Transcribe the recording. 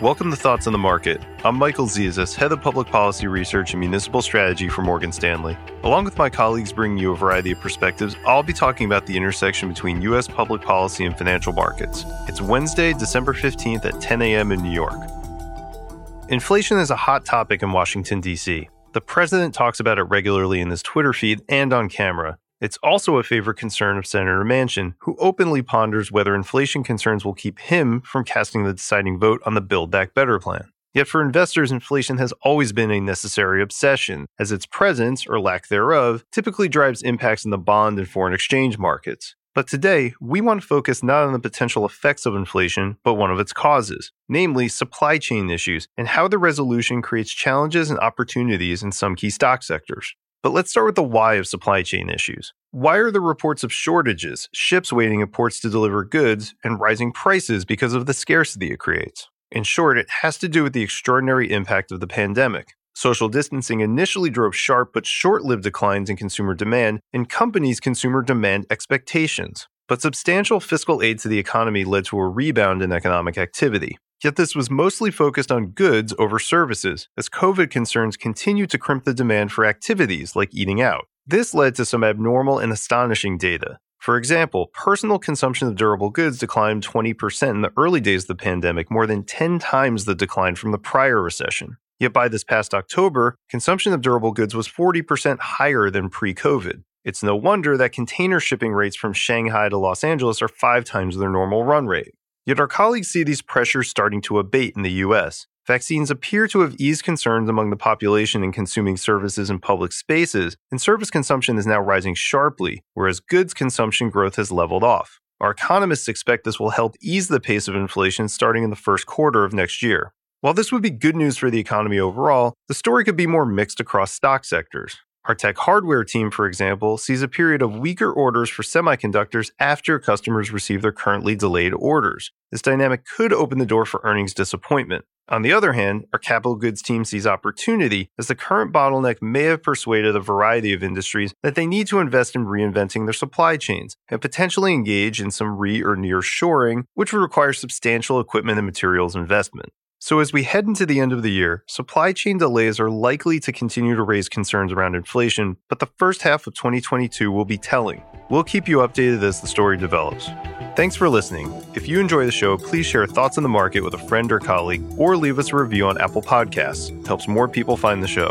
Welcome to Thoughts on the Market. I'm Michael Zezas, Head of Public Policy Research and Municipal Strategy for Morgan Stanley. Along with my colleagues bringing you a variety of perspectives, I'll be talking about the intersection between U.S. public policy and financial markets. It's Wednesday, December 15th at 10 a.m. in New York. Inflation is a hot topic in Washington, D.C. The president talks about it regularly in his Twitter feed and on camera. It's also a favorite concern of Senator Manchin, who openly ponders whether inflation concerns will keep him from casting the deciding vote on the Build Back Better plan. Yet for investors, inflation has always been a necessary obsession, as its presence, or lack thereof, typically drives impacts in the bond and foreign exchange markets. But today, we want to focus not on the potential effects of inflation, but one of its causes, namely supply chain issues, and how the resolution creates challenges and opportunities in some key stock sectors. But let's start with the why of supply chain issues. Why are there reports of shortages, ships waiting at ports to deliver goods, and rising prices because of the scarcity it creates? In short, it has to do with the extraordinary impact of the pandemic. Social distancing initially drove sharp but short lived declines in consumer demand and companies' consumer demand expectations. But substantial fiscal aid to the economy led to a rebound in economic activity. Yet this was mostly focused on goods over services, as COVID concerns continued to crimp the demand for activities like eating out. This led to some abnormal and astonishing data. For example, personal consumption of durable goods declined 20% in the early days of the pandemic, more than 10 times the decline from the prior recession. Yet by this past October, consumption of durable goods was 40% higher than pre COVID. It's no wonder that container shipping rates from Shanghai to Los Angeles are five times their normal run rate. Yet our colleagues see these pressures starting to abate in the US. Vaccines appear to have eased concerns among the population in consuming services in public spaces, and service consumption is now rising sharply, whereas goods consumption growth has leveled off. Our economists expect this will help ease the pace of inflation starting in the first quarter of next year. While this would be good news for the economy overall, the story could be more mixed across stock sectors. Our tech hardware team, for example, sees a period of weaker orders for semiconductors after customers receive their currently delayed orders. This dynamic could open the door for earnings disappointment. On the other hand, our capital goods team sees opportunity as the current bottleneck may have persuaded a variety of industries that they need to invest in reinventing their supply chains and potentially engage in some re or near shoring, which would require substantial equipment and materials investment. So, as we head into the end of the year, supply chain delays are likely to continue to raise concerns around inflation, but the first half of 2022 will be telling. We'll keep you updated as the story develops. Thanks for listening. If you enjoy the show, please share thoughts on the market with a friend or colleague, or leave us a review on Apple Podcasts. It helps more people find the show.